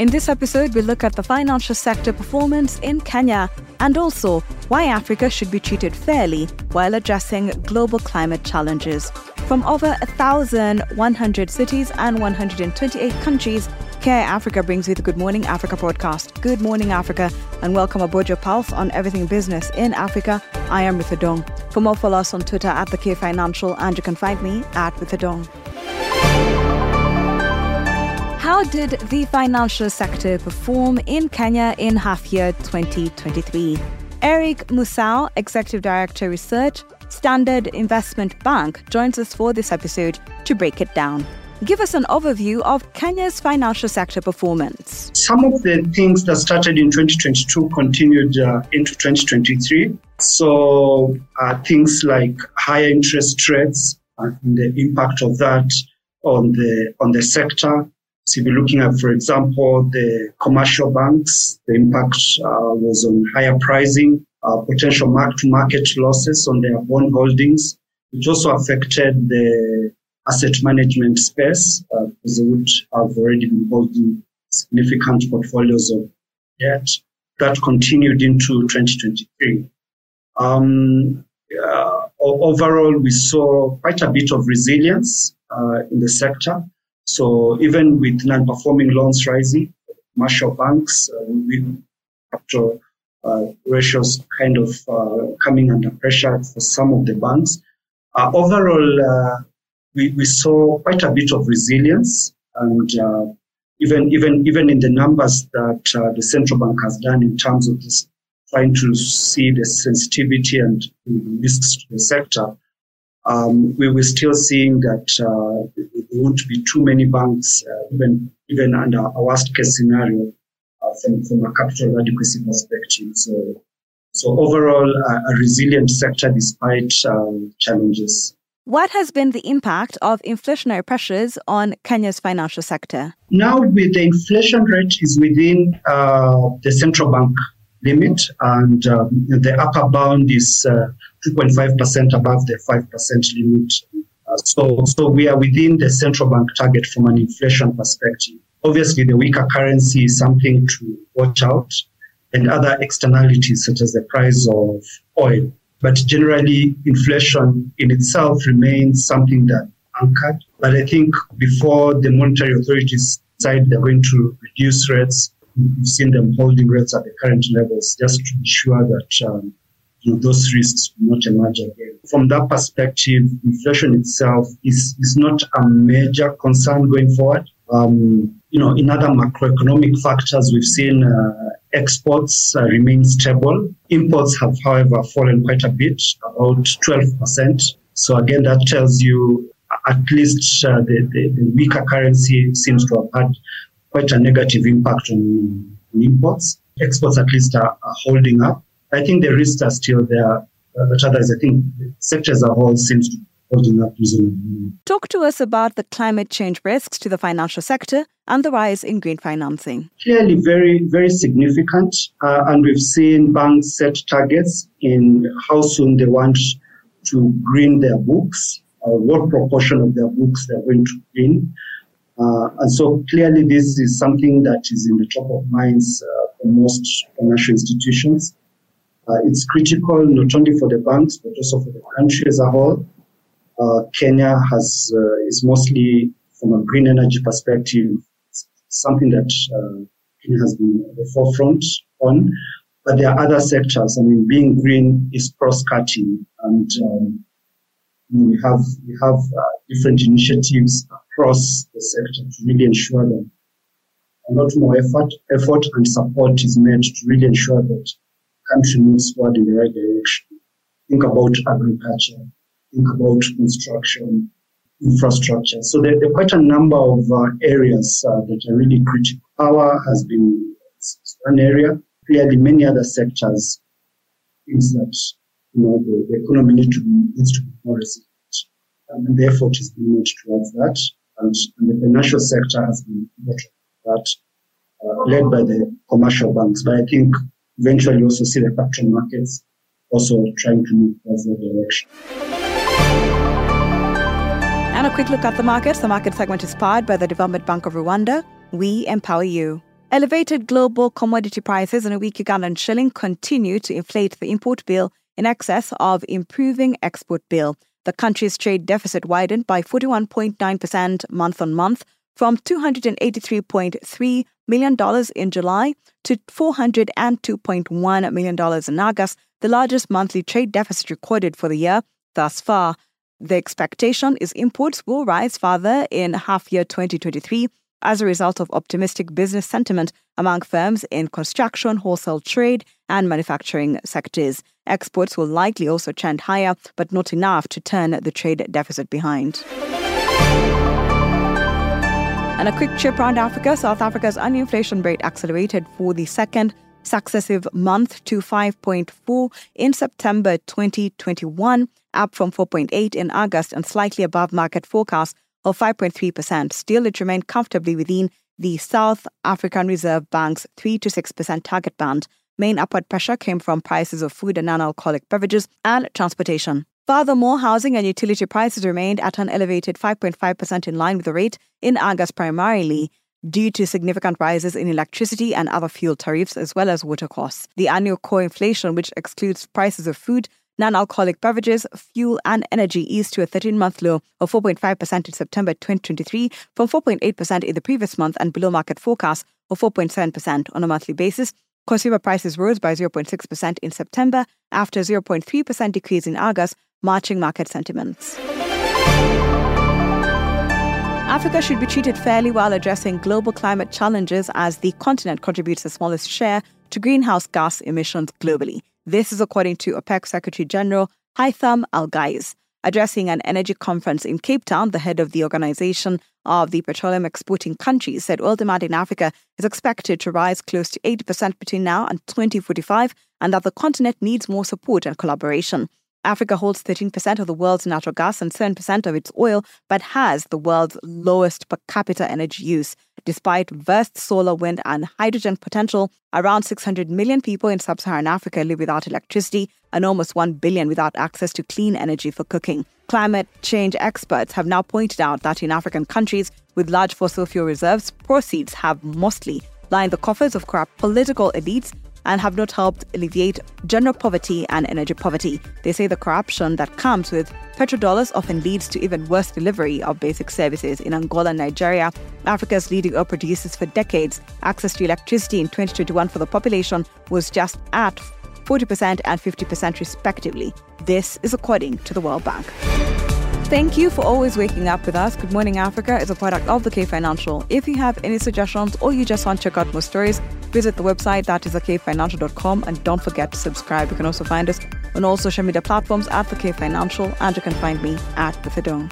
In this episode, we look at the financial sector performance in Kenya and also why Africa should be treated fairly while addressing global climate challenges. From over 1,100 cities and 128 countries, KI Africa brings you the Good Morning Africa podcast. Good morning, Africa, and welcome aboard your pulse on everything business in Africa. I am Ritha Dong. For more, follow us on Twitter at the K Financial, and you can find me at Ritha Dong. How did the financial sector perform in Kenya in half year 2023? Eric Musau, Executive Director Research, Standard Investment Bank, joins us for this episode to break it down. Give us an overview of Kenya's financial sector performance. Some of the things that started in 2022 continued uh, into 2023. So, uh, things like higher interest rates and the impact of that on the on the sector, so if you're looking at, for example, the commercial banks, the impact uh, was on higher pricing, uh, potential mark-to-market losses on their bond holdings, which also affected the asset management space uh, because they would have already been holding significant portfolios of debt. That continued into 2023. Um, uh, overall, we saw quite a bit of resilience uh, in the sector. So even with non-performing loans rising, commercial banks, uh, we after uh, ratios kind of uh, coming under pressure for some of the banks. Uh, overall, uh, we, we saw quite a bit of resilience and uh, even even even in the numbers that the central bank has done in terms of this, trying to see the sensitivity and risks to the sector um, we were still seeing that won't be too many banks, uh, even even under a worst case scenario, uh, from, from a capital adequacy perspective. So, so overall, a resilient sector despite um, challenges. What has been the impact of inflationary pressures on Kenya's financial sector? Now, with the inflation rate is within uh, the central bank limit, and um, the upper bound is uh, 2.5% above the 5% limit. So, so we are within the central bank target from an inflation perspective. Obviously, the weaker currency is something to watch out, and other externalities such as the price of oil. But generally, inflation in itself remains something that anchored. But I think before the monetary authorities decide they're going to reduce rates, we've seen them holding rates at the current levels just to be sure that um, you know, those risks will not emerge again. From that perspective, inflation itself is, is not a major concern going forward. Um, you know, in other macroeconomic factors, we've seen uh, exports uh, remain stable. Imports have, however, fallen quite a bit, about 12%. So again, that tells you at least uh, the, the, the, weaker currency seems to have had quite a negative impact on, on imports. Exports at least are, are holding up. I think the risks are still there, uh, but others, I think the sector as a whole seems to be holding up reasonably. Talk to us about the climate change risks to the financial sector and the rise in green financing. Clearly, very, very significant. Uh, and we've seen banks set targets in how soon they want to green their books, uh, what proportion of their books they're going to green. Uh, and so clearly, this is something that is in the top of minds uh, for most financial institutions. Uh, it's critical not only for the banks but also for the country as a whole. Uh, Kenya has uh, is mostly from a green energy perspective something that Kenya has been at the forefront on. But there are other sectors. I mean, being green is cross-cutting, and um, we have we have uh, different initiatives across the sector to really ensure that a lot more effort, effort and support is made to really ensure that country moves forward in the right direction. Think about agriculture, think about construction, infrastructure. So there, there are quite a number of uh, areas uh, that are really critical. Power has been one area. Clearly, many other sectors, things that you know the, the economy needs to be, needs to be more resilient, and the effort is being made towards that. And, and the financial sector has been that, uh, led by the commercial banks. But I think eventually also see the capital markets also trying to move towards that direction. And a quick look at the markets. The market segment is powered by the Development Bank of Rwanda. We empower you. Elevated global commodity prices and a weak Ugandan shilling continue to inflate the import bill in excess of improving export bill. The country's trade deficit widened by 41.9% month on month from $283.3 million in July to $402.1 million in August, the largest monthly trade deficit recorded for the year thus far. The expectation is imports will rise further in half year 2023 as a result of optimistic business sentiment among firms in construction, wholesale trade, and manufacturing sectors. Exports will likely also trend higher, but not enough to turn the trade deficit behind. And a quick trip around Africa. South Africa's annual inflation rate accelerated for the second successive month to 5.4 in September 2021, up from 4.8 in August and slightly above market forecast of 5.3%. Still, it remained comfortably within the South African Reserve Bank's 3 to 6% target band. Main upward pressure came from prices of food and non alcoholic beverages and transportation. Furthermore, housing and utility prices remained at an elevated 5.5% in line with the rate in August, primarily due to significant rises in electricity and other fuel tariffs, as well as water costs. The annual core inflation, which excludes prices of food, non alcoholic beverages, fuel, and energy eased to a 13 month low of 4.5% in September 2023 from 4.8% in the previous month and below market forecast of 4.7% on a monthly basis. Consumer prices rose by 0.6% in September after a 0.3% decrease in August, marching market sentiments. Africa should be treated fairly while addressing global climate challenges as the continent contributes the smallest share to greenhouse gas emissions globally. This is according to OPEC Secretary General Haitham Al Ghais. Addressing an energy conference in Cape Town, the head of the Organization of the Petroleum Exporting Countries said oil demand in Africa is expected to rise close to 80% between now and 2045 and that the continent needs more support and collaboration. Africa holds 13% of the world's natural gas and 7% of its oil, but has the world's lowest per capita energy use. Despite vast solar, wind, and hydrogen potential, around 600 million people in sub Saharan Africa live without electricity and almost 1 billion without access to clean energy for cooking. Climate change experts have now pointed out that in African countries with large fossil fuel reserves, proceeds have mostly lined the coffers of corrupt political elites and have not helped alleviate general poverty and energy poverty. They say the corruption that comes with petrodollars often leads to even worse delivery of basic services. In Angola and Nigeria, Africa's leading oil producers for decades, access to electricity in 2021 for the population was just at 40% and 50% respectively. This is according to the World Bank. Thank you for always waking up with us. Good Morning Africa is a product of the K Financial. If you have any suggestions or you just want to check out more stories, visit the website that is thekfinancial.com and don't forget to subscribe. You can also find us on all social media platforms at the K Financial and you can find me at the Fidone.